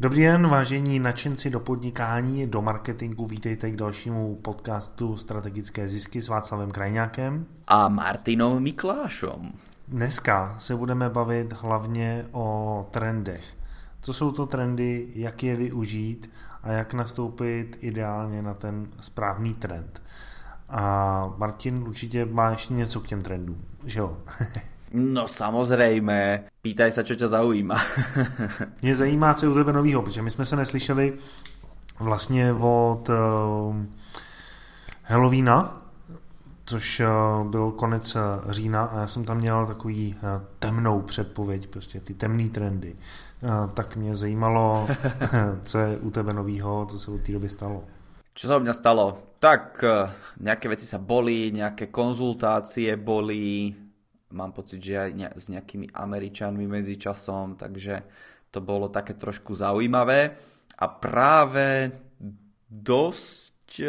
Dobrý den, vážení nadšenci do podnikání, do marketingu, vítejte k dalšímu podcastu Strategické zisky s Václavem Krajňákem a Martinou Miklášom. Dneska se budeme bavit hlavně o trendech. Co jsou to trendy, jak je využít a jak nastoupit ideálně na ten správný trend. A Martin určitě má ještě něco k těm trendům, že jo? No samozrejme, pýtaj sa, čo ťa zaujíma. Mě zajímá, co je u tebe novýho, protože my jsme se neslyšeli vlastně od uh, Halloweena, což uh, byl konec uh, října a já jsem tam měl takový uh, temnou předpověď, prostě ty temné trendy. Uh, tak mě zajímalo, co je u tebe novýho, co se od té doby stalo. Čo sa u mňa stalo? Tak, nejaké veci sa boli, nejaké konzultácie boli, mám pocit, že aj s nejakými Američanmi medzi časom, takže to bolo také trošku zaujímavé. A práve dosť e,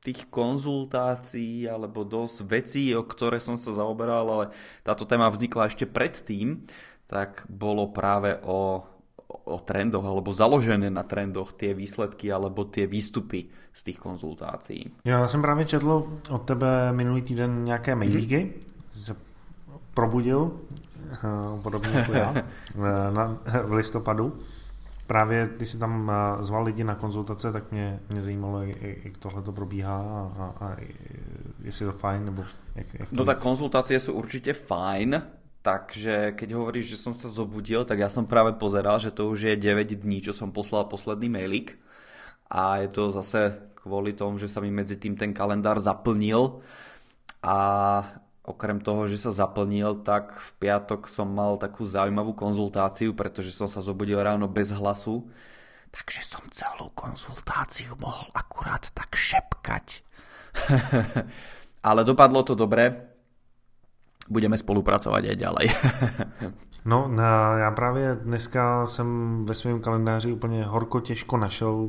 tých konzultácií alebo dosť vecí, o ktoré som sa zaoberal, ale táto téma vznikla ešte predtým, tak bolo práve o, o trendoch alebo založené na trendoch tie výsledky alebo tie výstupy z tých konzultácií. Já jsem právě četl od tebe minulý týden nějaké mailíky, mm-hmm probudil, eh, podobně jako já, eh, na, v listopadu. Právě ty jsi tam eh, zval lidi na konzultace, tak mě, mě zajímalo, jak, jak tohle to probíhá a, a, a jestli je to fajn, nebo jak, jak to No tak konzultácie sú určite fajn, takže keď hovoríš, že som sa zobudil, tak ja som práve pozeral, že to už je 9 dní, čo som poslal posledný mailik a je to zase kvôli tomu, že sa mi medzi tým ten kalendár zaplnil. A Okrem toho, že sa zaplnil, tak v piatok som mal takú zaujímavú konzultáciu, pretože som sa zobudil ráno bez hlasu. Takže som celú konzultáciu mohol akurát tak šepkať. Ale dopadlo to dobre. Budeme spolupracovat aj ďalej. no, já právě dneska jsem ve svém kalendáři úplně horko těžko našel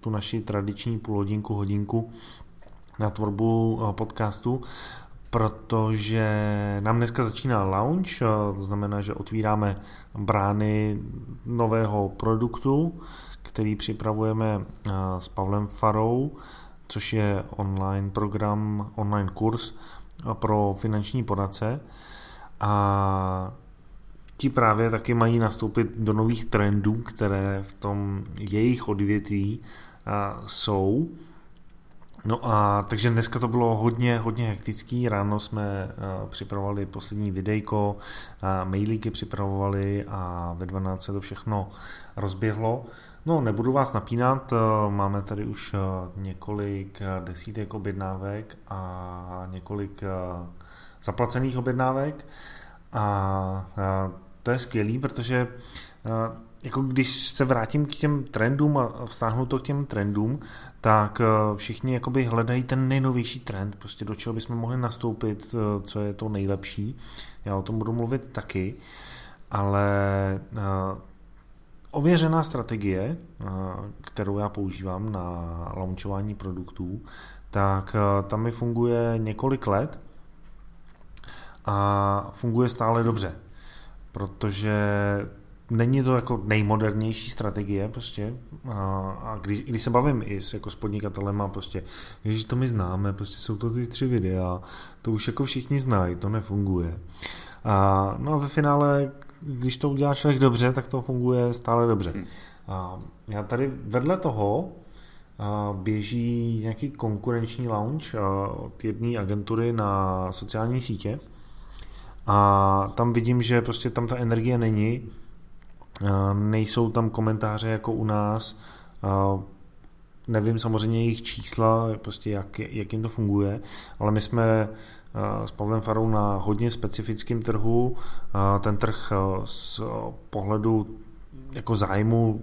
tu naši tradiční půlhodinku, hodinku na tvorbu eh, podcastu protože nám dneska začíná launch, to znamená, že otvíráme brány nového produktu, který připravujeme s Pavlem Farou, což je online program, online kurz pro finanční poradce. A ti právě taky mají nastoupit do nových trendů, které v tom jejich odvětví jsou No a takže dneska to bylo hodně, hodně hektický. Ráno jsme uh, připravovali poslední videjko, uh, mailíky připravovali a ve 12 se to všechno rozběhlo. No, nebudu vás napínat, uh, máme tady už několik desítek objednávek a několik zaplacených objednávek a to je skvělý, protože jako když se vrátím k těm trendům a vztáhnu to k těm trendům, tak eh, všichni jakoby hledají ten nejnovější trend, prostě do čeho bychom mohli nastoupit, eh, co je to nejlepší. Já o tom budu mluvit taky, ale eh, ověřená strategie, kterou já používám na launchování produktů, tak tam mi funguje několik let a funguje stále dobře, protože není to jako nejmodernější strategie prostě a, a když, když se bavím i s, jako s podnikatelem a prostě, ježiš, to my známe, prostě jsou to ty tři videa, to už jako všichni znají, to nefunguje. A, no a ve finále, když to udělá člověk dobře, tak to funguje stále dobře. Hmm. A já tady vedle toho a běží nějaký konkurenční launch od jedné agentury na sociální sítě a tam vidím, že prostě tam ta energie není, nejsou tam komentáře jako u nás, nevím samozřejmě jejich čísla, prostě jak, jak jim to funguje, ale my jsme s Pavlem Farou na hodně specifickém trhu. Ten trh z pohledu jako zájmu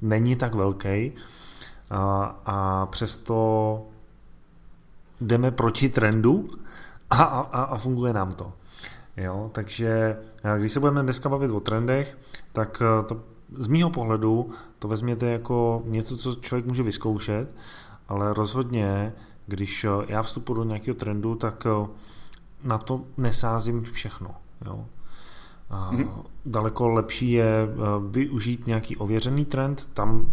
není tak velký a, a přesto jdeme proti trendu a, a, a funguje nám to. Jo, takže když se budeme dneska bavit o trendech, tak eh, to z mýho pohledu to vezměte jako něco, co člověk může vyzkoušet, ale rozhodně, když eh, já vstupuji do nějakého trendu, tak eh, na to nesázím všechno. Jo. Mm-hmm. Daleko lepší je využít nějaký ověřený trend tam,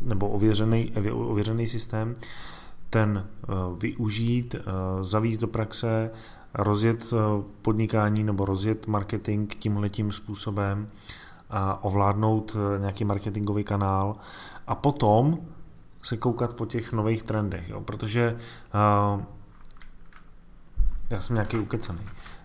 nebo ověřený, ověřený systém, ten využít, zavíst do praxe, rozjet podnikání nebo rozjet marketing tímhletím způsobem a ovládnout nějaký marketingový kanál a potom se koukat po těch nových trendech, jo? protože uh, já jsem nějaký ukecený.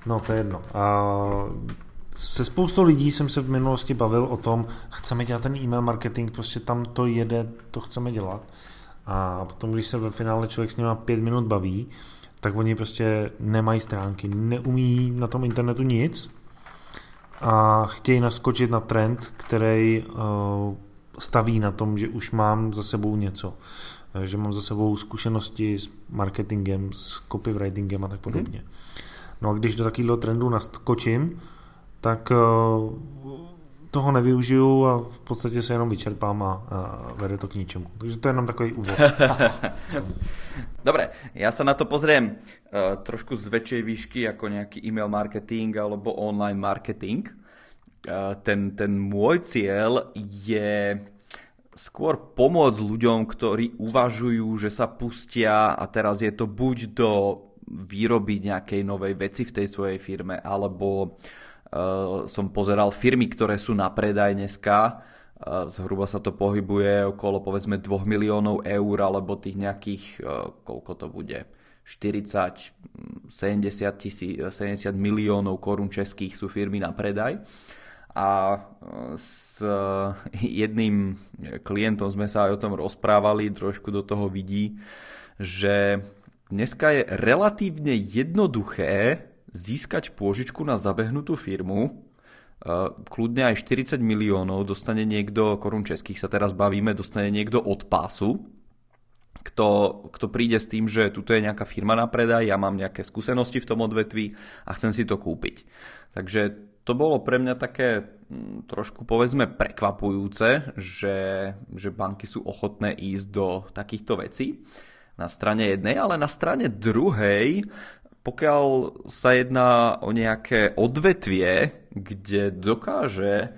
No, to je jedno. Uh, se spoustou lidí jsem se v minulosti bavil o tom, chceme dělat ten e-mail marketing, prostě tam to jede, to chceme dělat. A potom, když se ve finále člověk s nimi pět minut baví, tak oni prostě nemají stránky, neumí na tom internetu nic a chtějí naskočit na trend, který uh, staví na tom, že už mám za sebou něco. Eh, že mám za sebou zkušenosti s marketingem, s copywritingem a tak podobně. No a když do takového trendu naskočím, tak eh, toho nevyužiju a v podstatě se jenom vyčerpám a, a vede to k ničemu. Takže to je jenom takový úvod. Dobre, ja sa na to pozriem uh, trošku z väčšej výšky ako nejaký e-mail marketing alebo online marketing. Uh, ten, ten môj cieľ je skôr pomôcť ľuďom, ktorí uvažujú, že sa pustia a teraz je to buď do výroby nejakej novej veci v tej svojej firme, alebo uh, som pozeral firmy, ktoré sú na predaj dneska, uh, zhruba sa to pohybuje okolo povedzme 2 miliónov eur, alebo tých nejakých, uh, koľko to bude, 40, 70, tisí, 70 miliónov korún českých sú firmy na predaj. A s jedným klientom sme sa aj o tom rozprávali, trošku do toho vidí, že dneska je relatívne jednoduché získať pôžičku na zabehnutú firmu, e, kľudne aj 40 miliónov dostane niekto, korun českých sa teraz bavíme, dostane niekto od pásu, kto, kto príde s tým, že tuto je nejaká firma na predaj, ja mám nejaké skúsenosti v tom odvetví a chcem si to kúpiť. Takže to bolo pre mňa také mm, trošku povedzme prekvapujúce, že, že banky sú ochotné ísť do takýchto vecí na strane jednej, ale na strane druhej, pokiaľ sa jedná o nejaké odvetvie, kde dokáže e,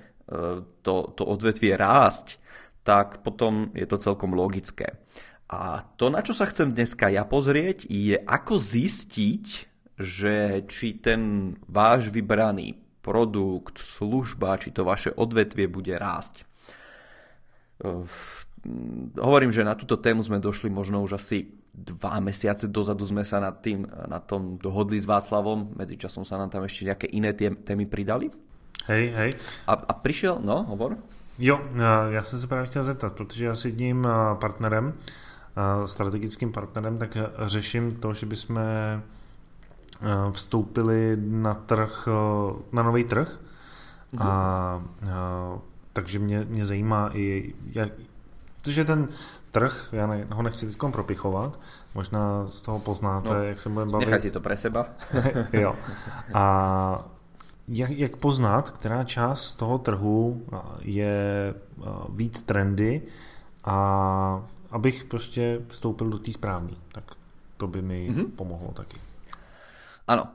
to, to odvetvie rásť, tak potom je to celkom logické. A to, na čo sa chcem dneska ja pozrieť, je ako zistiť, že či ten váš vybraný produkt, služba, či to vaše odvetvie bude rásť. Hovorím, že na túto tému sme došli možno už asi dva mesiace dozadu sme sa nad tým, na tom dohodli s Václavom, medzičasom sa nám tam ešte nejaké iné témy pridali. Hej, hej. A, a přišel, no, hovor? Jo, já jsem se právě chtěl zeptat, protože já s jedním partnerem, strategickým partnerem, tak řeším to, že bychom vstoupili na trh, na nový trh. Mhm. A, a takže mě, mě zajímá i, jak, protože ten trh, já ne, ho nechci teď propichovat, možná z toho poznáte, no, jak se budeme bavit. Nechaj si to pre seba. jo. A jak, jak poznat, která část toho trhu je víc trendy a abych prostě vstoupil do té správné, tak to by mi mm-hmm. pomohlo taky. Áno.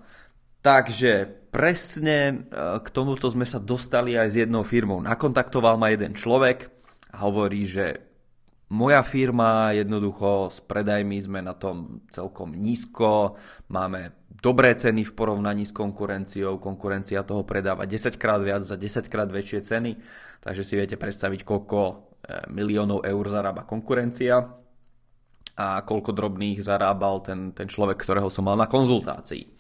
Takže presne k tomuto sme sa dostali aj s jednou firmou. Nakontaktoval ma jeden človek a hovorí, že moja firma jednoducho s predajmi sme na tom celkom nízko, máme dobré ceny v porovnaní s konkurenciou, konkurencia toho predáva 10 krát viac za 10 krát väčšie ceny, takže si viete predstaviť, koľko e, miliónov eur zarába konkurencia a koľko drobných zarábal ten, ten človek, ktorého som mal na konzultácii.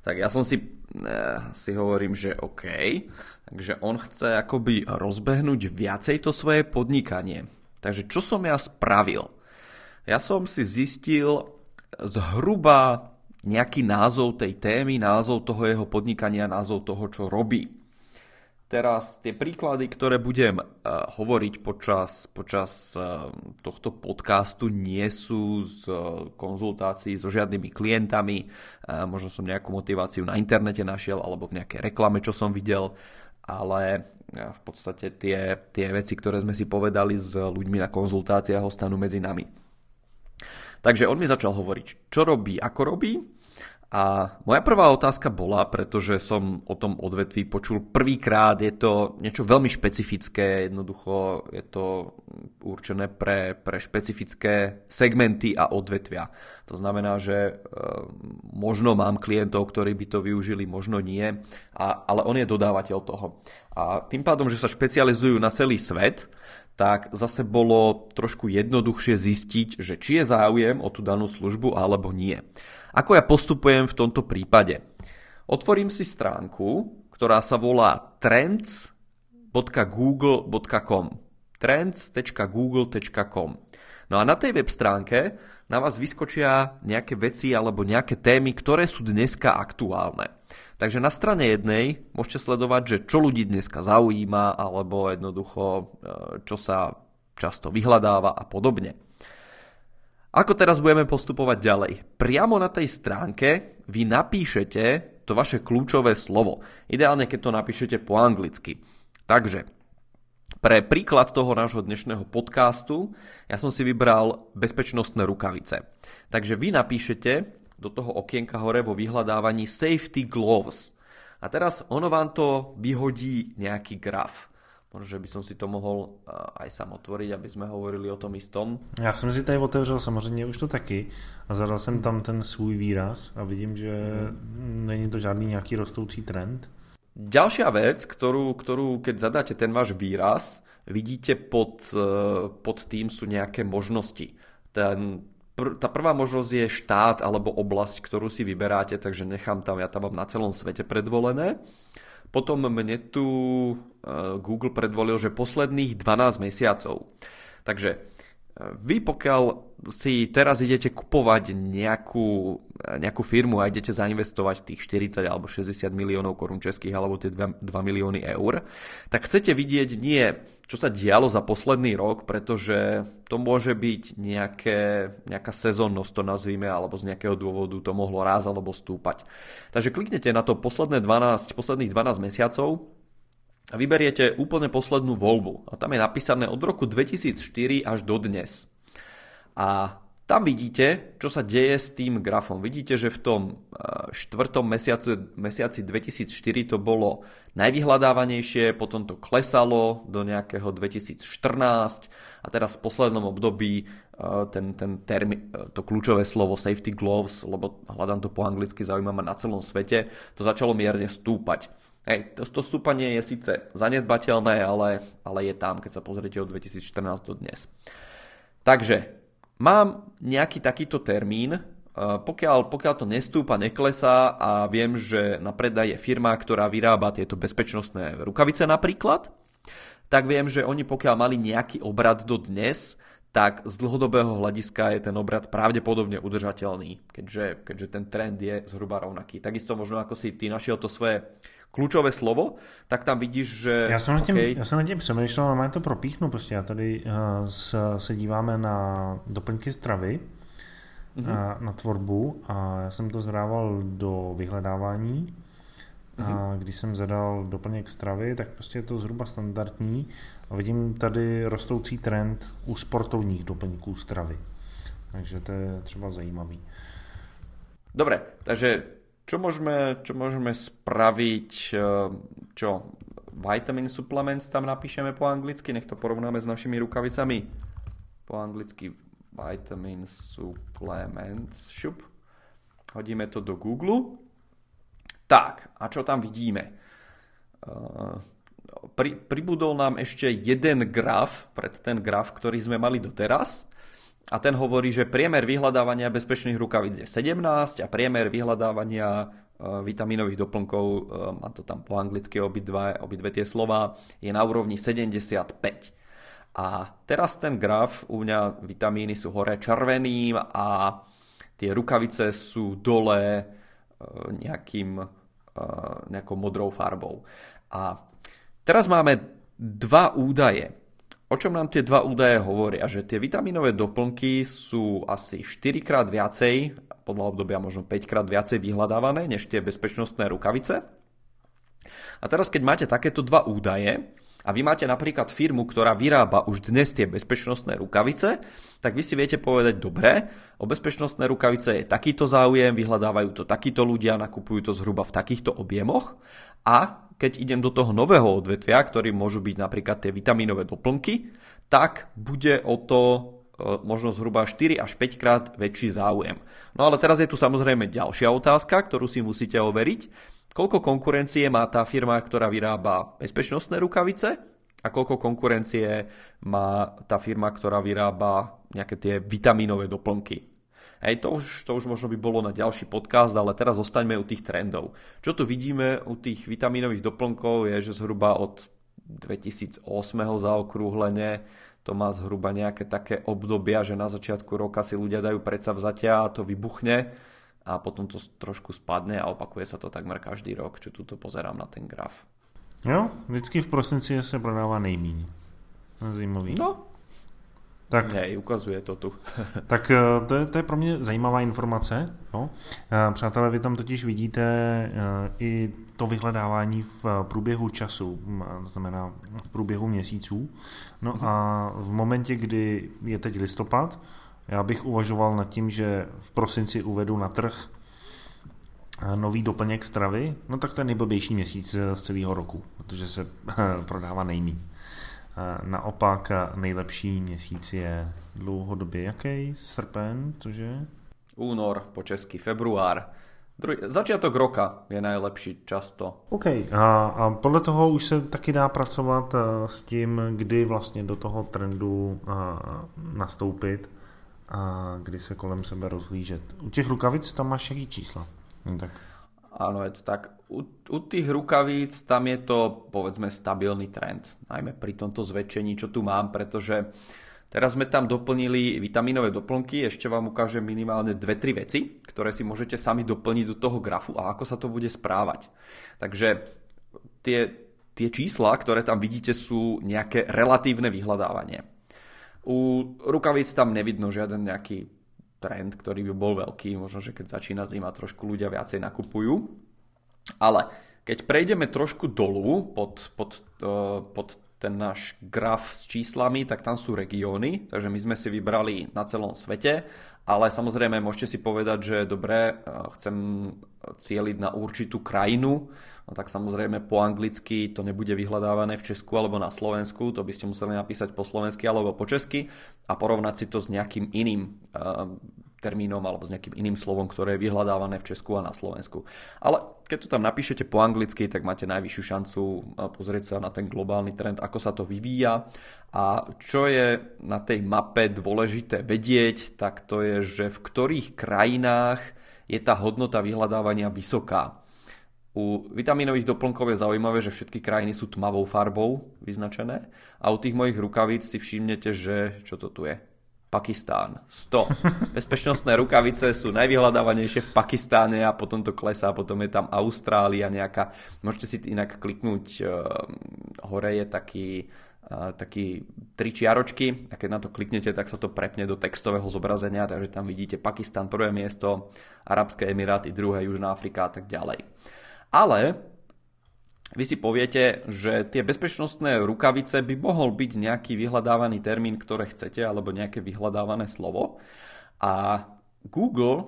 Tak ja som si, eh, si hovorím, že OK, takže on chce akoby rozbehnúť viacej to svoje podnikanie. Takže čo som ja spravil? Ja som si zistil zhruba nejaký názov tej témy, názov toho jeho podnikania, názov toho, čo robí. Teraz tie príklady, ktoré budem uh, hovoriť počas, počas uh, tohto podcastu, nie sú z uh, konzultácií so žiadnymi klientami. Uh, možno som nejakú motiváciu na internete našiel alebo v nejakej reklame, čo som videl, ale v podstate tie, tie veci, ktoré sme si povedali s ľuďmi na konzultáciách, ostanú medzi nami. Takže on mi začal hovoriť, čo robí, ako robí A moja prvá otázka bola, pretože som o tom odvetví počul prvýkrát, je to niečo veľmi špecifické, jednoducho je to určené pre, pre špecifické segmenty a odvetvia. To znamená, že e, možno mám klientov, ktorí by to využili, možno nie, a, ale on je dodávateľ toho. A tým pádom, že sa špecializujú na celý svet, tak zase bolo trošku jednoduchšie zistiť, že či je záujem o tú danú službu alebo nie. Ako ja postupujem v tomto prípade? Otvorím si stránku, ktorá sa volá trends.google.com trends.google.com No a na tej web stránke na vás vyskočia nejaké veci alebo nejaké témy, ktoré sú dneska aktuálne. Takže na strane jednej môžete sledovať, že čo ľudí dneska zaujíma alebo jednoducho e, čo sa často vyhľadáva a podobne. Ako teraz budeme postupovať ďalej? Priamo na tej stránke vy napíšete to vaše kľúčové slovo. Ideálne, keď to napíšete po anglicky. Takže, pre príklad toho nášho dnešného podcastu, ja som si vybral bezpečnostné rukavice. Takže vy napíšete do toho okienka hore vo vyhľadávaní safety gloves. A teraz ono vám to vyhodí nejaký graf. Možná by som si to mohl aj sám otvoriť, aby jsme hovorili o tom istom. Já jsem si tady otevřel samozřejmě už to taky a zadal jsem tam ten svůj výraz a vidím, že mm. není to žádný nějaký rostoucí trend. Ďalšia vec, ktorú, ktorú keď zadáte ten váš výraz, vidíte pod, e, pod tým sú nejaké možnosti. Ten, pr, tá prvá možnosť je štát alebo oblasť, ktorú si vyberáte, takže nechám tam, ja tam mám na celom svete predvolené. Potom mne tu e, Google predvolil, že posledných 12 mesiacov. Takže e, vy pokiaľ si teraz idete kupovať nejakú, e, nejakú firmu a idete zainvestovať tých 40 alebo 60 miliónov korún českých alebo tie 2, 2 milióny eur, tak chcete vidieť nie čo sa dialo za posledný rok, pretože to môže byť nejaké, nejaká sezónnosť, to nazvíme, alebo z nejakého dôvodu to mohlo raz alebo stúpať. Takže kliknete na to posledné 12, posledných 12 mesiacov a vyberiete úplne poslednú voľbu. A tam je napísané od roku 2004 až do dnes. A tam vidíte, čo sa deje s tým grafom. Vidíte, že v tom eh, štvrtom mesiaci, mesiaci 2004 to bolo najvyhľadávanejšie, potom to klesalo do nejakého 2014 a teraz v poslednom období eh, ten, ten termi, eh, to kľúčové slovo safety gloves, lebo hľadám to po anglicky, zaujíma ma na celom svete, to začalo mierne stúpať. Hej, to, to stúpanie je síce zanedbateľné, ale, ale je tam, keď sa pozriete od 2014 do dnes. Takže mám nejaký takýto termín, pokiaľ, pokiaľ to nestúpa, neklesá a viem, že na predaj je firma, ktorá vyrába tieto bezpečnostné rukavice napríklad, tak viem, že oni pokiaľ mali nejaký obrad do dnes, tak z dlhodobého hľadiska je ten obrad pravdepodobne udržateľný, keďže, keďže ten trend je zhruba rovnaký. Takisto možno ako si ty našiel to svoje kľúčové slovo, tak tam vidíš, že... Já jsem nad tím, okay. já jsem nad tím přemýšlel, ale to propíchnu prostě. Já tady uh, se díváme na doplňky stravy, mm-hmm. uh, na tvorbu a já jsem to zhrával do vyhledávání a mm-hmm. když jsem zadal doplněk stravy, tak prostě je to zhruba standardní a vidím tady rostoucí trend u sportovních doplňků stravy. Takže to je třeba zajímavý. Dobre, takže čo môžeme, čo môžeme spraviť, eh, čo vitamin supplements tam napíšeme po anglicky, nech to porovnáme s našimi rukavicami. Po anglicky vitamin supplements, šup. Hodíme to do Google. Tak, a čo tam vidíme? Eh, pri, pribudol nám ešte jeden graf, pred ten graf, ktorý sme mali doteraz a ten hovorí, že priemer vyhľadávania bezpečných rukavíc je 17 a priemer vyhľadávania e, vitamínových doplnkov, e, má to tam po anglicky obidve, obidve tie slova, je na úrovni 75. A teraz ten graf, u mňa vitamíny sú hore červeným a tie rukavice sú dole e, nejakým, nejakou modrou farbou. A teraz máme dva údaje. O čom nám tie dva údaje hovoria? Že tie vitamínové doplnky sú asi 4 krát viacej, podľa obdobia možno 5 krát viacej vyhľadávané než tie bezpečnostné rukavice. A teraz keď máte takéto dva údaje, a vy máte napríklad firmu, ktorá vyrába už dnes tie bezpečnostné rukavice, tak vy si viete povedať, dobre, o bezpečnostné rukavice je takýto záujem, vyhľadávajú to takíto ľudia, nakupujú to zhruba v takýchto objemoch a keď idem do toho nového odvetvia, ktorým môžu byť napríklad tie vitamínové doplnky, tak bude o to e, možno zhruba 4 až 5 krát väčší záujem. No ale teraz je tu samozrejme ďalšia otázka, ktorú si musíte overiť. Koľko konkurencie má tá firma, ktorá vyrába bezpečnostné rukavice a koľko konkurencie má tá firma, ktorá vyrába nejaké tie vitamínové doplnky. Hej, to už, to už možno by bolo na ďalší podcast, ale teraz zostaňme u tých trendov. Čo tu vidíme u tých vitamínových doplnkov je, že zhruba od 2008. zaokrúhlenie to má zhruba nejaké také obdobia, že na začiatku roka si ľudia dajú predsa vzatia a to vybuchne a potom to trošku spadne a opakuje sa to takmer každý rok, čo tu pozerám na ten graf. Jo, vždycky v prosinci se prodává nejmíň. Zajímavý. No, tak, Hej, ukazuje to tu. tak eh, to je, to je pro mě zajímavá informace. Jo? Eh, přátelé, vy tam totiž vidíte eh, i to vyhledávání v průběhu času, znamená v průběhu měsíců. No mhm. a v momentě, kdy je teď listopad, já bych uvažoval nad tím, že v prosinci uvedu na trh nový doplněk stravy, no tak to je nejblbější měsíc z celého roku, protože se prodává nejmíň. Naopak nejlepší měsíc je dlouhodobě jaký? Srpen, cože? Únor, po česky február. Druhý, začiatok roka je nejlepší často. OK. A, a podle toho už se taky dá pracovat s tím, kdy vlastně do toho trendu nastoupit a kdy se kolem sebe rozlížet. U těch rukavic tam máš jaký čísla? Tak. Áno, je to tak. U, u tých rukavíc tam je to povedzme stabilný trend, najmä pri tomto zväčšení, čo tu mám, pretože teraz sme tam doplnili vitamínové doplnky, ešte vám ukážem minimálne dve, tri veci, ktoré si môžete sami doplniť do toho grafu a ako sa to bude správať. Takže tie, tie čísla, ktoré tam vidíte, sú nejaké relatívne vyhľadávanie. U rukavíc tam nevidno žiaden nejaký trend, ktorý by bol veľký, možno, že keď začína zima, trošku ľudia viacej nakupujú. Ale keď prejdeme trošku dolu pod, pod, uh, pod ten náš graf s číslami, tak tam sú regióny, takže my sme si vybrali na celom svete, ale samozrejme môžete si povedať, že dobre, chcem cieliť na určitú krajinu, no tak samozrejme po anglicky to nebude vyhľadávané v Česku alebo na Slovensku, to by ste museli napísať po slovensky alebo po česky a porovnať si to s nejakým iným termínom alebo s nejakým iným slovom, ktoré je vyhľadávané v Česku a na Slovensku. Ale keď to tam napíšete po anglicky, tak máte najvyššiu šancu pozrieť sa na ten globálny trend, ako sa to vyvíja. A čo je na tej mape dôležité vedieť, tak to je, že v ktorých krajinách je tá hodnota vyhľadávania vysoká. U vitamínových doplnkov je zaujímavé, že všetky krajiny sú tmavou farbou vyznačené a u tých mojich rukavíc si všimnete, že čo to tu je? Pakistán 100. Bezpečnostné rukavice sú najvyhľadávanejšie v Pakistáne a potom to klesá, potom je tam Austrália nejaká. Môžete si inak kliknúť, uh, hore je taký, uh, taký tri čiaročky a keď na to kliknete, tak sa to prepne do textového zobrazenia, takže tam vidíte Pakistan prvé miesto, Arabské Emiráty druhé, Južná Afrika a tak ďalej. Ale vy si poviete, že tie bezpečnostné rukavice by mohol byť nejaký vyhľadávaný termín, ktoré chcete, alebo nejaké vyhľadávané slovo. A Google e,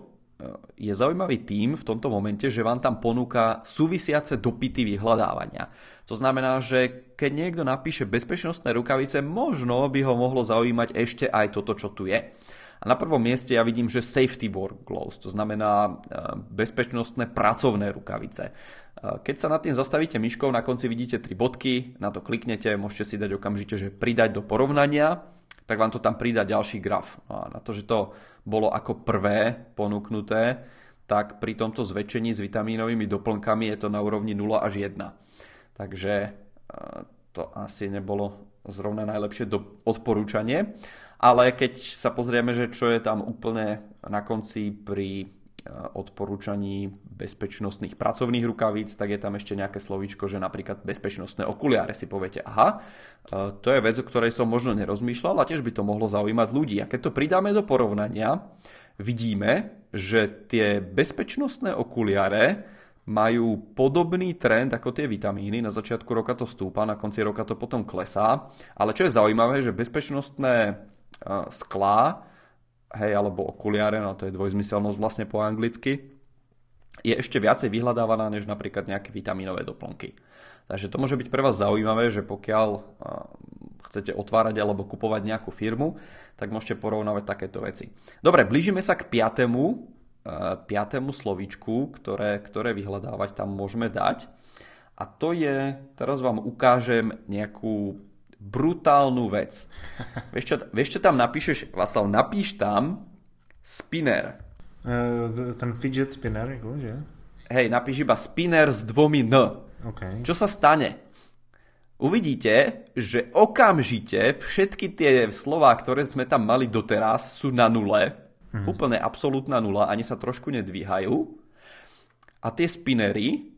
je zaujímavý tým v tomto momente, že vám tam ponúka súvisiace dopity vyhľadávania. To znamená, že keď niekto napíše bezpečnostné rukavice, možno by ho mohlo zaujímať ešte aj toto, čo tu je. A na prvom mieste ja vidím, že safety work gloves, to znamená e, bezpečnostné pracovné rukavice. Keď sa nad tým zastavíte myškou, na konci vidíte tri bodky, na to kliknete, môžete si dať okamžite, že pridať do porovnania, tak vám to tam pridá ďalší graf. A na to, že to bolo ako prvé ponúknuté, tak pri tomto zväčšení s vitamínovými doplnkami je to na úrovni 0 až 1. Takže e, to asi nebolo zrovna najlepšie odporúčanie. Ale keď sa pozrieme, že čo je tam úplne na konci pri odporúčaní bezpečnostných pracovných rukavíc, tak je tam ešte nejaké slovíčko, že napríklad bezpečnostné okuliare si poviete, aha, eh, to je vec, o ktorej som možno nerozmýšľal a tiež by to mohlo zaujímať ľudí. A keď to pridáme do porovnania, vidíme, že tie bezpečnostné okuliare majú podobný trend ako tie vitamíny. Na začiatku roka to stúpa, na konci roka to potom klesá. Ale čo je zaujímavé, že bezpečnostné sklá, hej, alebo okuliare, no to je dvojzmyselnosť vlastne po anglicky, je ešte viacej vyhľadávaná než napríklad nejaké vitamínové doplnky. Takže to môže byť pre vás zaujímavé, že pokiaľ chcete otvárať alebo kupovať nejakú firmu, tak môžete porovnávať takéto veci. Dobre, blížime sa k piatému, piatému slovíčku, ktoré, ktoré vyhľadávať tam môžeme dať. A to je, teraz vám ukážem nejakú brutálnu vec. vieš, čo, vieš, čo tam napíšeš? Vaslav, napíš tam spinner. Uh, ten fidget spinner, jako, že? Hej, napíš iba spinner s dvomi N. Okay. Čo sa stane? Uvidíte, že okamžite všetky tie slova, ktoré sme tam mali doteraz, sú na nule. Hmm. Úplne absolútna nula, ani sa trošku nedvíhajú. A tie spinnery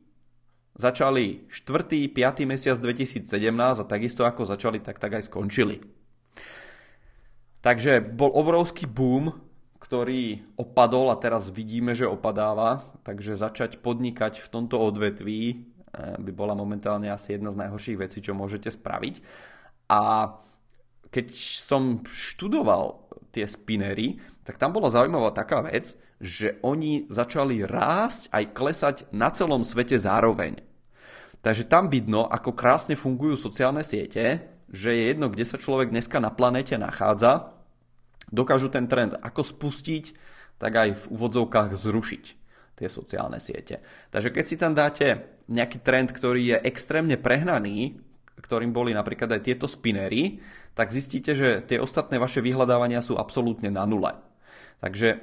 začali 4. 5. mesiac 2017 a takisto ako začali, tak tak aj skončili. Takže bol obrovský boom ktorý opadol a teraz vidíme, že opadáva, takže začať podnikať v tomto odvetví eh, by bola momentálne asi jedna z najhorších vecí, čo môžete spraviť. A keď som študoval tie spinery, tak tam bola zaujímavá taká vec, že oni začali rásť aj klesať na celom svete zároveň. Takže tam vidno, ako krásne fungujú sociálne siete, že je jedno, kde sa človek dneska na planete nachádza, dokážu ten trend ako spustiť, tak aj v úvodzovkách zrušiť tie sociálne siete. Takže keď si tam dáte nejaký trend, ktorý je extrémne prehnaný, ktorým boli napríklad aj tieto spinery, tak zistíte, že tie ostatné vaše vyhľadávania sú absolútne na nule. Takže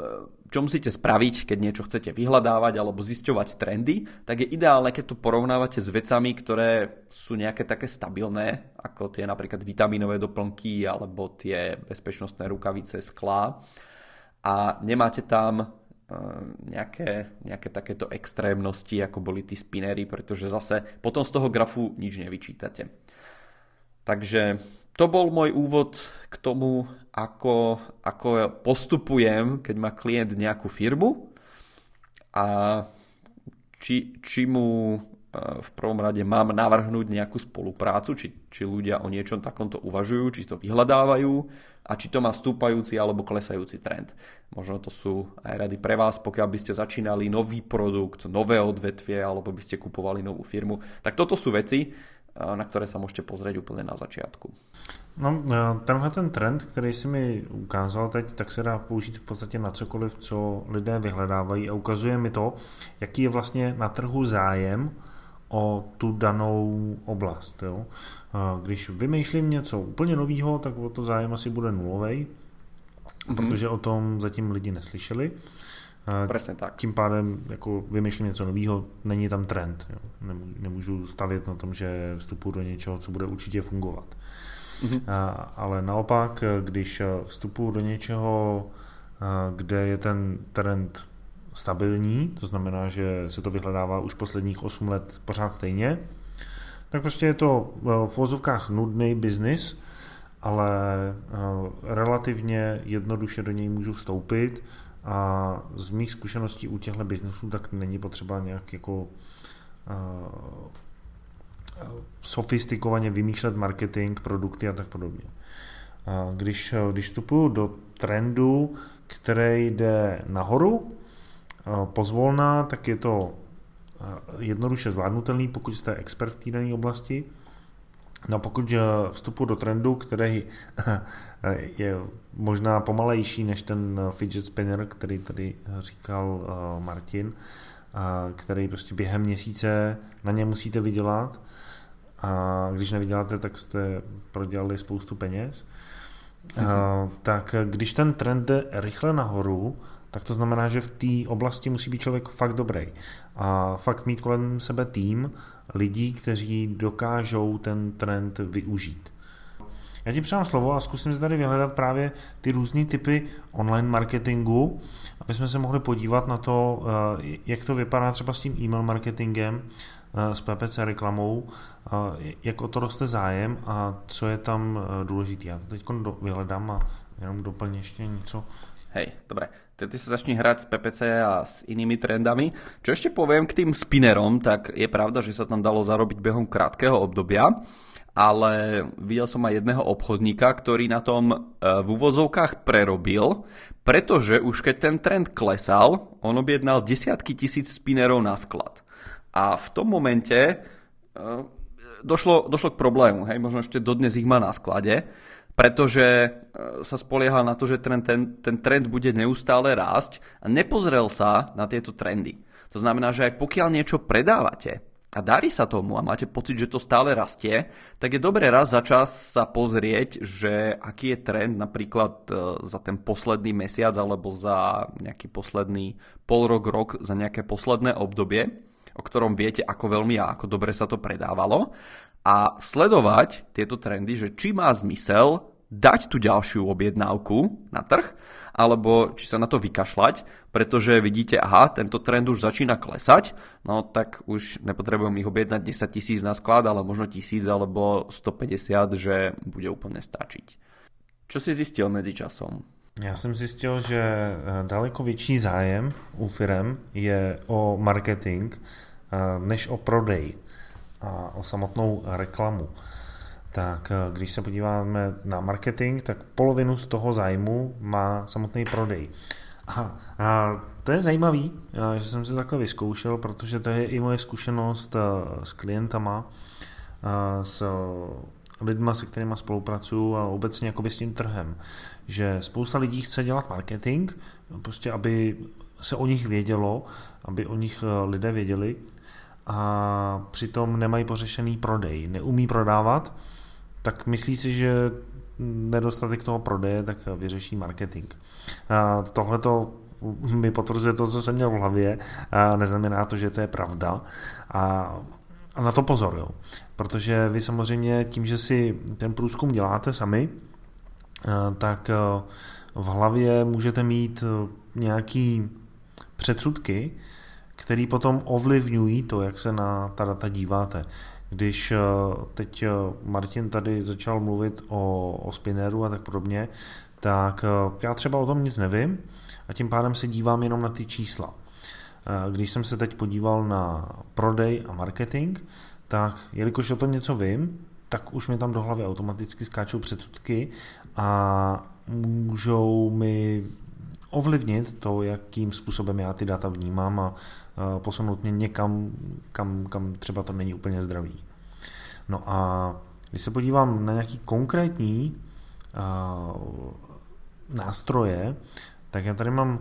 e, čo musíte spraviť, keď niečo chcete vyhľadávať alebo zisťovať trendy, tak je ideálne, keď to porovnávate s vecami, ktoré sú nejaké také stabilné, ako tie napríklad vitamínové doplnky alebo tie bezpečnostné rukavice, sklá a nemáte tam e, nejaké, nejaké takéto extrémnosti, ako boli tí spinery, pretože zase potom z toho grafu nič nevyčítate. Takže to bol môj úvod k tomu, ako, ako postupujem, keď má klient nejakú firmu a či, či mu e, v prvom rade mám navrhnúť nejakú spoluprácu, či, či ľudia o niečom takomto uvažujú, či to vyhľadávajú a či to má stúpajúci alebo klesajúci trend. Možno to sú aj rady pre vás, pokiaľ by ste začínali nový produkt, nové odvetvie alebo by ste kupovali novú firmu. Tak toto sú veci, na které se můžete pozrieť úplně na začátku. No, e, tenhle ten trend, který si mi ukázal teď, tak se dá použít v podstatě na cokoliv, co lidé vyhledávají a ukazuje mi to, jaký je vlastně na trhu zájem o tu danou oblast. Jo? E, když vymýšlím něco úplně nového, tak o to zájem asi bude nulový, mm-hmm. protože o tom zatím lidi neslyšeli. Přesně tak. Tím pádem jako vymýšlím něco nového, není tam trend. Jo. Nemůžu stavět na tom, že vstupuji do něčeho, co bude určitě fungovat. Mm-hmm. A, ale naopak, když vstupuji do něčeho, kde je ten trend stabilní, to znamená, že se to vyhledává už posledních 8 let pořád stejně, tak prostě je to v vozovkách nudný biznis, ale relativně jednoduše do něj můžu vstoupit, a z mých zkušeností u těchto biznesů tak není potřeba nějak jako uh, sofistikovaně vymýšlet marketing, produkty a tak podobně. Když, když vstupuju do trendu, který jde nahoru, pozvolná, tak je to jednoduše zvládnutelný, pokud jste expert v té dané oblasti. No pokud eh, vstupu do trendu, který je možná pomalejší než ten eh, fidget spinner, který tady říkal eh, Martin, který prostě během měsíce na ně musíte vydělat a když nevyděláte, tak jste prodělali spoustu peněz. Mhm. Tak když ten trend jde rychle nahoru, tak to znamená, že v té oblasti musí být člověk fakt dobrý. A fakt mít kolem sebe tým lidí, kteří dokážou ten trend využít. Já ti přidám slovo a zkusím si tady vyhledat právě ty různé typy online marketingu, aby jsme se mohli podívat na to, eh, jak to vypadá třeba s tím e-mail marketingem, eh, s PPC reklamou, eh, jak o to roste zájem a co je tam důležité. Já to teď vyhledám a jenom doplně ještě něco Hej, dobre. Ty sa začni hrať s PPC a s inými trendami. Čo ešte poviem k tým spinnerom, tak je pravda, že sa tam dalo zarobiť behom krátkeho obdobia, ale videl som aj jedného obchodníka, ktorý na tom e, v úvozovkách prerobil, pretože už keď ten trend klesal, on objednal desiatky tisíc spinnerov na sklad. A v tom momente e, došlo, došlo k problému, hej, možno ešte dodnes ich má na sklade, pretože e, sa spoliehal na to, že ten, ten, ten trend bude neustále rásť a nepozrel sa na tieto trendy. To znamená, že aj pokiaľ niečo predávate a darí sa tomu a máte pocit, že to stále rastie, tak je dobré raz za čas sa pozrieť, že aký je trend napríklad e, za ten posledný mesiac alebo za nejaký posledný pol rok, rok, za nejaké posledné obdobie, o ktorom viete, ako veľmi a ako dobre sa to predávalo a sledovať tieto trendy, že či má zmysel dať tú ďalšiu objednávku na trh, alebo či sa na to vykašľať, pretože vidíte, aha, tento trend už začína klesať, no tak už nepotrebujem ich objednať 10 tisíc na sklad, ale možno tisíc alebo 150, že bude úplne stačiť. Čo si zistil medzi časom? Já jsem zjistil, že eh, daleko větší zájem u firm je o marketing než o prodej a o samotnou reklamu tak eh, když se podíváme na marketing, tak polovinu z toho zájmu má samotný prodej. A, a to je zajímavý, eh, že jsem si takhle vyzkoušel, protože to je i moje zkušenost eh, s klientama, s lidma, se kterými spolupracuju a obecně jakoby s tím trhem, že spousta lidí chce dělat marketing, prostě aby se o nich vědělo, aby o nich lidé věděli a přitom nemají pořešený prodej, neumí prodávat, tak myslí si, že nedostatek toho prodeje, tak vyřeší marketing. Tohle to mi potvrzuje to, co jsem měl v hlavě, a neznamená to, že to je pravda. A, a na to pozor, jo. Protože vy samozřejmě tím, že si ten průzkum děláte sami, tak v hlavě můžete mít nějaký předsudky, který potom ovlivňují to, jak se na ta data díváte. Když eh, teď eh, Martin tady začal mluvit o, o spinneru a tak podobně, tak eh, já třeba o tom nic nevím a tím pádem se dívám jenom na ty čísla. Když jsem se teď podíval na prodej a marketing, tak jelikož o tom něco vím, tak už mi tam do hlavy automaticky skáčou předsudky a můžou mi ovlivnit to, jakým způsobem já ty data vnímám a posunout mě někam, kam, kam třeba to není úplně zdravý. No a když se podívám na nějaký konkrétní nástroje, tak já tady mám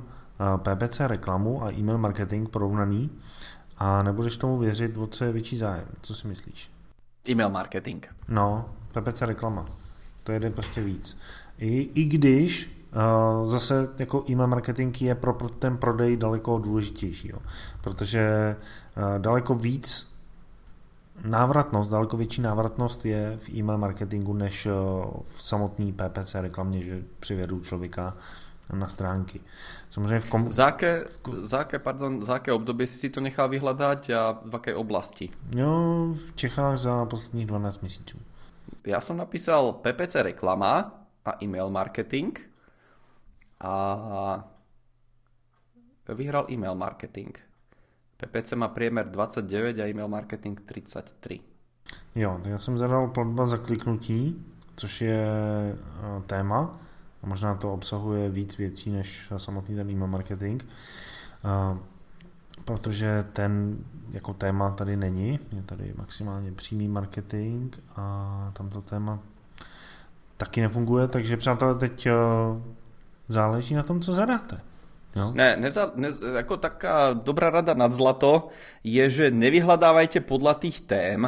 PPC reklamu a e-mail marketing porovnaný a nebudeš tomu věřit, o co je větší zájem. Co si myslíš? E-mail marketing. No, PPC reklama. To jede prostě víc. I, i když zase jako e-mail marketing je pro ten prodej daleko důležitější, jo. protože daleko víc návratnost, daleko větší návratnost je v e-mail marketingu než v samotné PPC reklamě, že přivedu člověka na stránky. Samozřejmě v kom... Za jaké, za jaké, pardon, za jaké období si si to nechal vyhledat a v jaké oblasti? No, v Čechách za posledních 12 měsíců. Já jsem napísal PPC reklama a e-mail marketing a vyhral e-mail marketing. PPC má priemer 29 a e-mail marketing 33. Jo, tak já jsem zadal platba za kliknutí, což je eh, téma. Možná to obsahuje víc věcí než samotný ten e-mail marketing. Eh, protože ten jako téma tady není. Je tady maximálně přímý marketing a tam to téma taky nefunguje, takže přátelé, teď eh, záleží na tom, co zadáte. No. Ne, neza, ne, ako taká dobrá rada nad zlato je, že nevyhľadávajte podľa tých tém,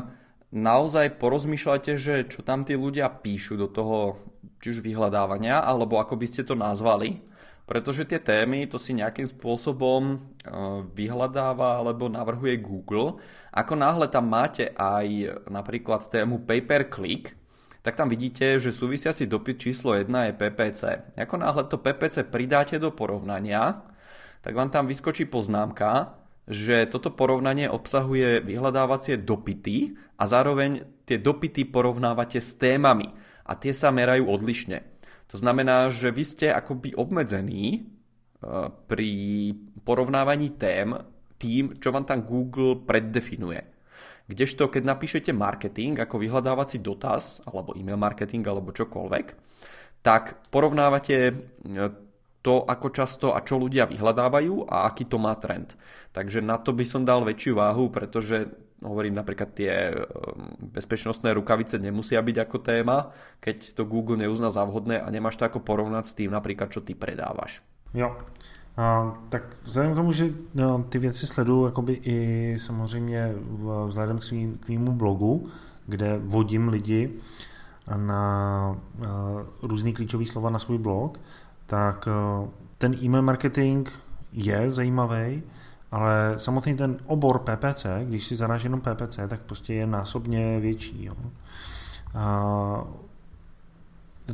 naozaj porozmýšľajte, že čo tam tí ľudia píšu do toho, či už vyhľadávania, alebo ako by ste to nazvali, pretože tie témy to si nejakým spôsobom uh, vyhľadáva alebo navrhuje Google. Ako náhle tam máte aj napríklad tému pay per click, tak tam vidíte, že súvisiaci dopyt číslo 1 je PPC. Ako náhle to PPC pridáte do porovnania, tak vám tam vyskočí poznámka, že toto porovnanie obsahuje vyhľadávacie dopity a zároveň tie dopity porovnávate s témami a tie sa merajú odlišne. To znamená, že vy ste akoby obmedzení pri porovnávaní tém tým, čo vám tam Google preddefinuje. Kdežto, keď napíšete marketing ako vyhľadávací dotaz, alebo e-mail marketing, alebo čokoľvek, tak porovnávate e, to, ako často a čo ľudia vyhľadávajú a aký to má trend. Takže na to by som dal väčšiu váhu, pretože hovorím napríklad tie e, bezpečnostné rukavice nemusia byť ako téma, keď to Google neuzná za vhodné a nemáš to ako porovnať s tým napríklad, čo ty predávaš. Jo, a, tak vzhledem k tomu, že no, ty věci sleduju jakoby i samozřejmě vzhledem k, svým, k svýmu blogu, kde vodím lidi na a, různý klíčový slova na svůj blog, tak a, ten e-mail marketing je zajímavý, ale samotný ten obor PPC, když si zadáš jenom PPC, tak prostě je násobně větší. Jo. A,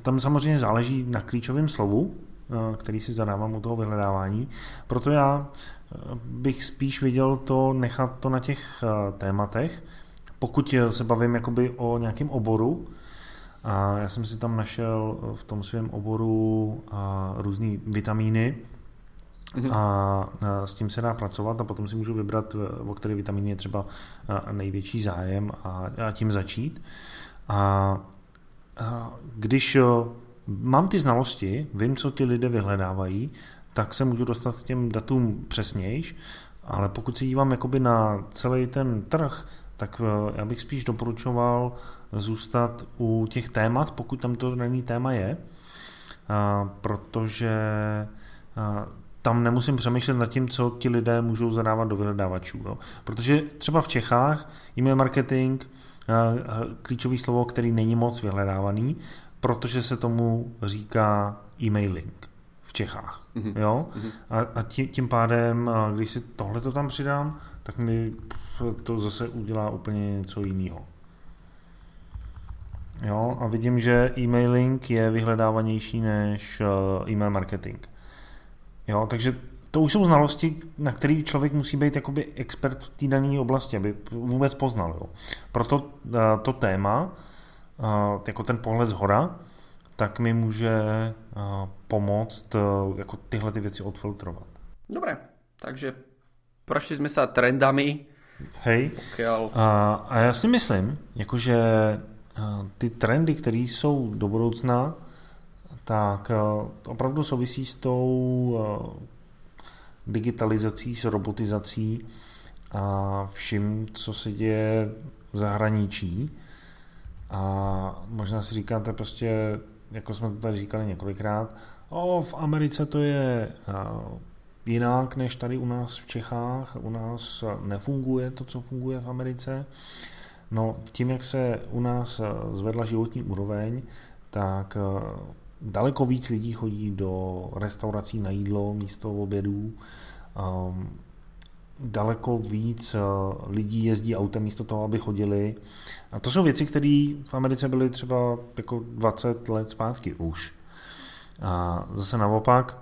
tam samozřejmě záleží na klíčovém slovu, který si zadávám u toho vyhledávání. Proto já eh, bych spíš viděl to nechat to na těch eh, tématech, pokud se bavím jakoby o nějakém oboru, a já jsem si tam našel v tom svém oboru různé vitamíny, mhm. a s tím se dá pracovat a potom si můžu vybrat, o které vitamíny je třeba největší zájem a tím začít. A když mám ty znalosti, vím, co ti lidé vyhledávají, tak se můžu dostat k těm datům přesnějš, ale pokud se dívám jakoby na celý ten trh, tak eh, já bych spíš doporučoval zůstat u těch témat, pokud tam to není téma je, a, protože a, tam nemusím přemýšlet nad tím, co ti lidé můžou zadávat do vyhledávačů. Jo. Protože třeba v Čechách e-mail marketing, klíčový slovo, který není moc vyhledávaný, protože se tomu říká e-mailing v Čechách. Mm-hmm. Jo? Mm-hmm. A, a tím, tím pádem, když si tohle to tam přidám, tak mi to zase udělá úplně něco jiného. Jo, a vidím, že e-mailing je vyhledávanější než uh, e-mail marketing. Jo, takže to už jsou znalosti, na který člověk musí být jakoby expert v té dané oblasti, aby vůbec poznal. Jo. Proto uh, to téma jako ten pohled z hora, tak mi může pomoct jako tyhle ty věci odfiltrovat. Dobré, takže prošli jsme se trendami. Hej, Pokiaľ... a, a já si myslím, jakože ty trendy, které jsou do budoucna, tak opravdu souvisí s tou digitalizací, s robotizací a vším, co se děje v zahraničí. A možná si říkáte prostě, jako jsme to tady říkali několikrát, o, v Americe to je jinak než tady u nás v Čechách, u nás nefunguje to, co funguje v Americe. No, tím, jak se u nás zvedla životní úroveň, tak daleko víc lidí chodí do restaurací na jídlo místo obědů daleko víc eh, lidí jezdí autem místo toho, aby chodili. A to jsou věci, které v Americe byly třeba jako 20 let zpátky už. A zase naopak,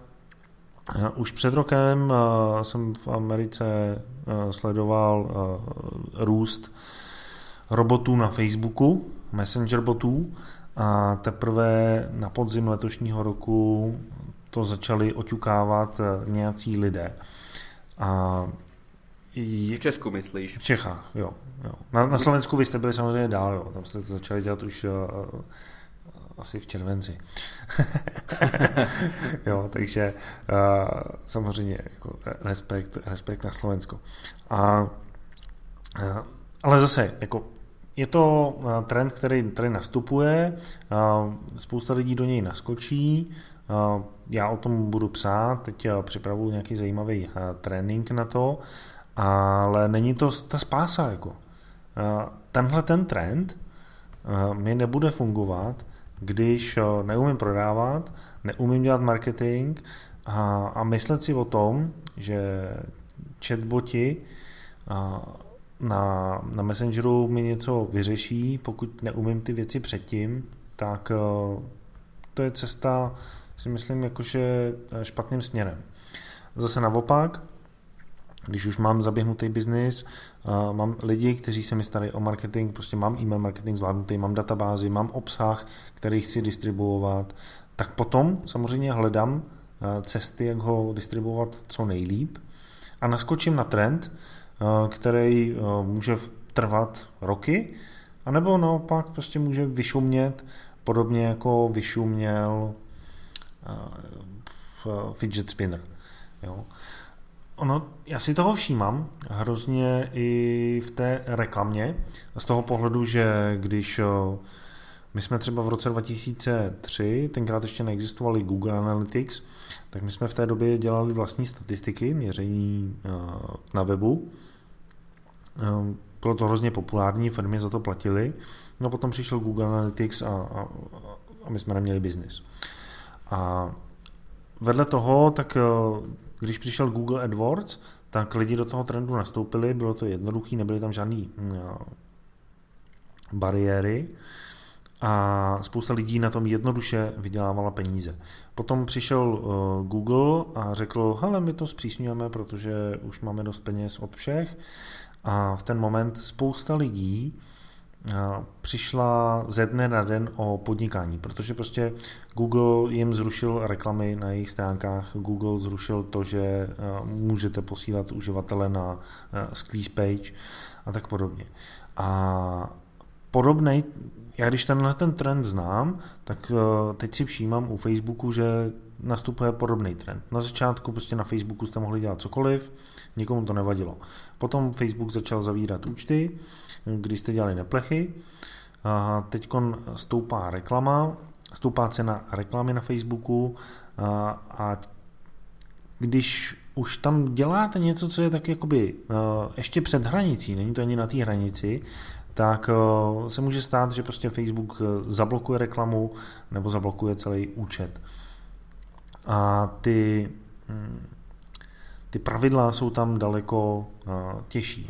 eh, už před rokem eh, jsem v Americe sledoval růst robotů na Facebooku, messenger botů, a teprve na podzim letošního roku to začali oťukávat nějací lidé. A v Česku myslíš? V Čechách, jo. jo. Na, na Slovensku vy jste byli samozřejmě dál, jo. Tam jste to začali dělat už uh, asi v červenci. jo, takže uh, samozřejmě jako respekt, respekt na Slovensko. A, uh, ale zase, jako je to trend, který tady nastupuje, spousta lidí do něj naskočí, já o tom budu psát, teď připravuju nějaký zajímavý trénink na to ale není to ta spása. Jako. Tenhle ten trend mi nebude fungovat, když neumím prodávat, neumím dělat marketing a, a myslet si o tom, že chatboti na, na Messengeru mi něco vyřeší, pokud neumím ty věci předtím, tak to je cesta, si myslím, jakože špatným směrem. Zase naopak, když už mám zaběhnutý biznis, mám lidi, kteří se mi starají o marketing, prostě mám e-mail marketing zvládnutý, mám databázi, mám obsah, který chci distribuovat, tak potom samozřejmě hledám uh, cesty, jak ho distribuovat co nejlíp a naskočím na trend, uh, který uh, může trvat roky, anebo naopak prostě může vyšumět, podobně jako vyšuměl fidget spinner. Jo. Ono, já si toho všímám hrozně i v té reklamě, z toho pohledu, že když my jsme třeba v roce 2003, tenkrát ještě neexistovaly Google Analytics, tak my jsme v té době dělali vlastní statistiky, měření na webu. Bylo to hrozně populární, firmy za to platily. No potom přišel Google Analytics a, a, a my jsme neměli biznis. A vedle toho, tak když přišel Google AdWords, tak lidi do toho trendu nastoupili, bylo to jednoduché, nebyly tam žádné no, bariéry a spousta lidí na tom jednoduše vydělávala peníze. Potom přišel uh, Google a řekl, hele, my to zpřísňujeme, protože už máme dost peněz od všech a v ten moment spousta lidí přišla ze dne na den o podnikání, protože prostě Google jim zrušil reklamy na jejich stránkách, Google zrušil to, že můžete posílat uživatele na squeeze page a tak podobně. A podobný, já když tenhle ten trend znám, tak teď si všímám u Facebooku, že nastupuje podobný trend. Na začátku prostě na Facebooku jste mohli dělat cokoliv, nikomu to nevadilo. Potom Facebook začal zavírat účty, když jste dělali neplechy. Teď stoupá reklama, stoupá cena reklamy na Facebooku a když už tam děláte něco, co je tak jakoby ještě před hranicí, není to ani na té hranici, tak se může stát, že prostě Facebook zablokuje reklamu nebo zablokuje celý účet. A ty, hm, ty pravidla jsou tam daleko těžší.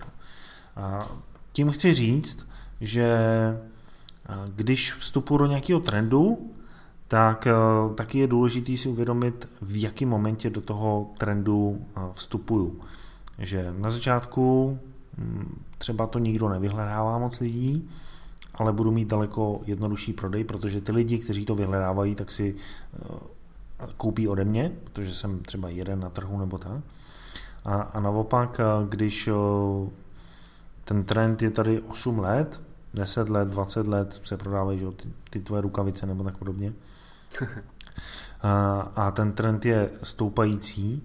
A tím chci říct, že když vstupuji do nějakého trendu, tak taky je důležité si uvědomit, v jakém momentě do toho trendu vstupuju. Že na začátku hm, třeba to nikdo nevyhledává moc lidí, ale budu mít daleko jednodušší prodej, protože ty lidi, kteří to vyhledávají, tak si koupí ode mě, protože jsem třeba jeden na trhu nebo tak. A, a naopak, když ten trend je tady 8 let, 10 let, 20 let se prodávají že, ty, ty tvoje rukavice nebo tak podobně. A, a ten trend je stoupající,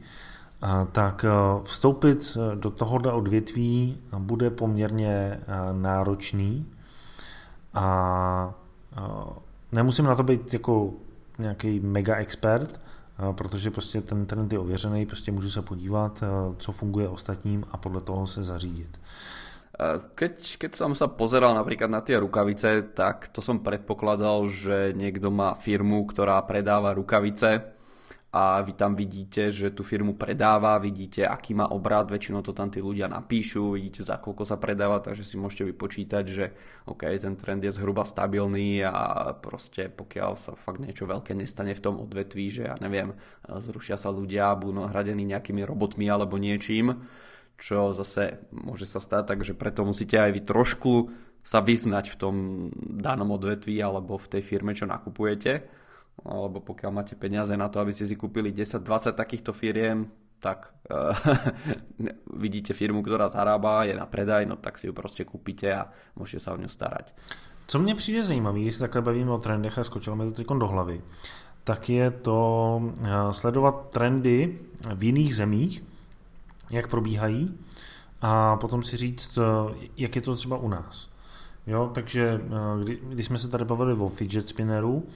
a, tak vstoupit do tohohle odvětví bude poměrně náročný a, a nemusím na to být jako nějaký mega expert, protože prostě ten trend je ověřený, prostě můžu se podívat, co funguje ostatním a podle toho se zařídit. Keď, keď som sa pozeral napríklad na tie rukavice, tak to som predpokladal, že niekto má firmu, ktorá predáva rukavice. A vy tam vidíte, že tú firmu predáva, vidíte, aký má obrad, väčšinou to tam tí ľudia napíšu, vidíte, za koľko sa predáva, takže si môžete vypočítať, že OK, ten trend je zhruba stabilný a proste pokiaľ sa fakt niečo veľké nestane v tom odvetví, že ja neviem, zrušia sa ľudia, budú nahradení nejakými robotmi alebo niečím, čo zase môže sa stať, takže preto musíte aj vy trošku sa vyznať v tom danom odvetví alebo v tej firme, čo nakupujete alebo pokiaľ máte peniaze na to, aby ste si kúpili 10-20 takýchto firiem, tak uh, vidíte firmu, která zarábá, je na predaj, no tak si ju prostě kúpite a můžete sa o ňu starať. Co mě přijde zajímavé, když se takhle bavíme o trendech a skočilo mi to teď do hlavy, tak je to eh, sledovat trendy v jiných zemích, jak probíhají a potom si říct, eh, jak je to třeba u nás. Jo, takže kdy, když jsme se tady bavili o fidget spinneru,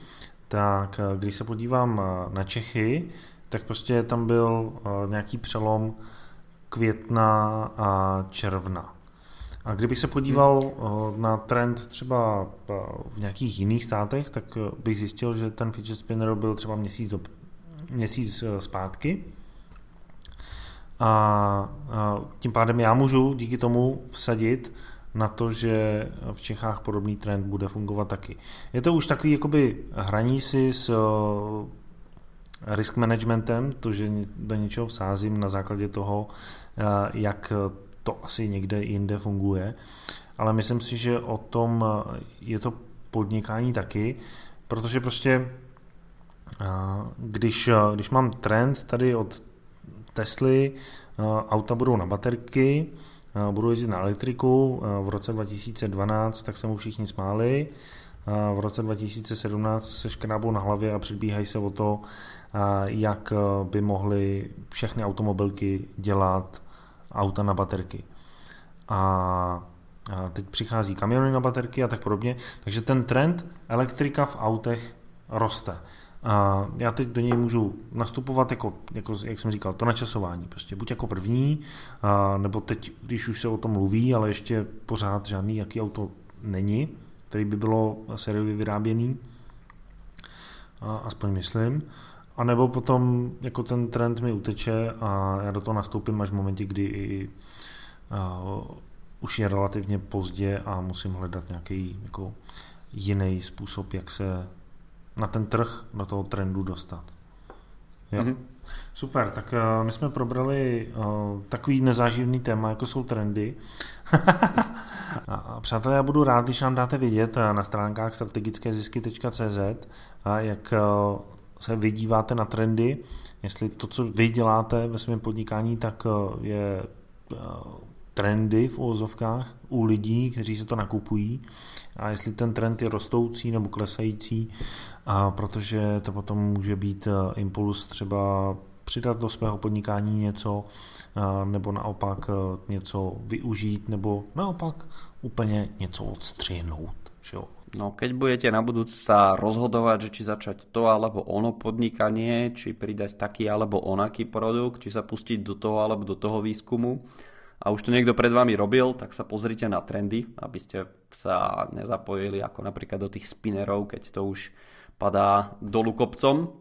tak eh, když se podívám eh, na Čechy, tak prostě tam byl eh, nějaký přelom května a června. A kdybych se podíval na trend třeba v nějakých jiných státech, tak bych zjistil, že ten fidget spinner byl třeba měsíc, do, měsíc zpátky. A tím pádem já můžu díky tomu vsadit na to, že v Čechách podobný trend bude fungovat taky. Je to už takový jakoby hraní si s, risk managementem, to, že do něčeho vsázím na základě toho, jak to asi někde jinde funguje, ale myslím si, že o tom je to podnikání taky, protože prostě když, když mám trend tady od Tesly, auta budou na baterky, budu jezdit na elektriku, v roce 2012 tak se mu všichni smáli, v roce 2017 se škrábou na hlavě a předbíhají se o to, jak by mohly všechny automobilky dělat auta na baterky. A teď přichází kamiony na baterky a tak podobně, takže ten trend elektrika v autech roste. A já teď do něj můžu nastupovat jako, jako, jak jsem říkal, to načasování. Prostě buď jako první, a, nebo teď, když už se o tom mluví, ale ještě pořád žádný jaký auto není, který by bylo sériově vyráběný, a, aspoň myslím. A nebo potom jako ten trend mi uteče a já do toho nastoupím až v momentě, kdy i, a, už je relativně pozdě a musím hledat nějaký jako jiný způsob, jak se na ten trh, na toho trendu dostat. Jo. Mm-hmm. Super, tak uh, my jsme probrali uh, takový nezáživný téma, jako jsou trendy. a, přátelé, já budu rád, když nám dáte vědět uh, na stránkách strategickézisky.cz, jak uh, se vydíváte na trendy, jestli to, co vy děláte ve svém podnikání, tak je trendy v úvozovkách u lidí, kteří se to nakupují a jestli ten trend je rostoucí nebo klesající, a protože to potom může být eh, impuls třeba přidat do svého podnikání něco, eh, nebo naopak eh, něco využít, nebo naopak úplně něco odstřihnout. Že jo? No keď budete na budúce sa rozhodovať, že či začať to alebo ono podnikanie, či pridať taký alebo onaký produkt, či sa pustiť do toho alebo do toho výskumu, a už to niekto pred vami robil, tak sa pozrite na trendy, aby ste sa nezapojili ako napríklad do tých spinnerov, keď to už padá dolu kopcom.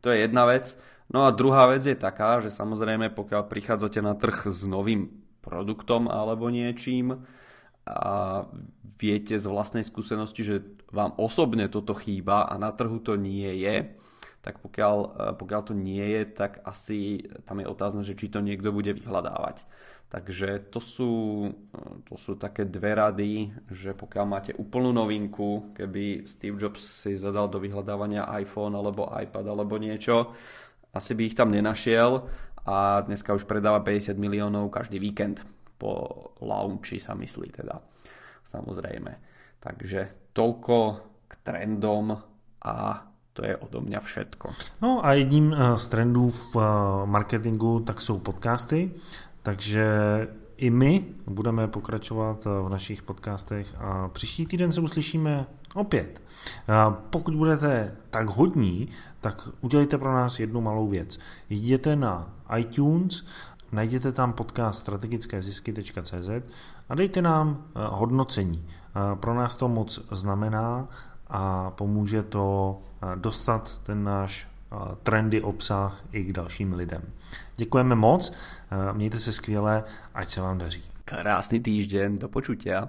To je jedna vec. No a druhá vec je taká, že samozrejme pokiaľ prichádzate na trh s novým produktom alebo niečím a viete z vlastnej skúsenosti, že vám osobne toto chýba a na trhu to nie je, tak pokiaľ, pokiaľ to nie je, tak asi tam je otázne, že či to niekto bude vyhľadávať. Takže to sú, to sú také dve rady, že pokiaľ máte úplnú novinku, keby Steve Jobs si zadal do vyhľadávania iPhone alebo iPad alebo niečo, asi by ich tam nenašiel a dneska už predáva 50 miliónov každý víkend po launchi sa myslí teda, samozrejme. Takže toľko k trendom a to je odo mňa všetko. No a jedním eh, z trendů v eh, marketingu tak jsou podcasty. Takže i my budeme pokračovat v našich podcastech a příští týden se uslyšíme opět. Pokud budete tak hodní, tak udělejte pro nás jednu malou věc. Jděte na iTunes, najděte tam podcast strategické zisky.cz a dejte nám eh, hodnocení. Pro nás to moc znamená a pomůže to eh, dostat ten náš trendy obsah i k dalším lidem. Děkujeme moc, mějte se skvěle, ať se vám daří. Krásný týždeň, do počutia.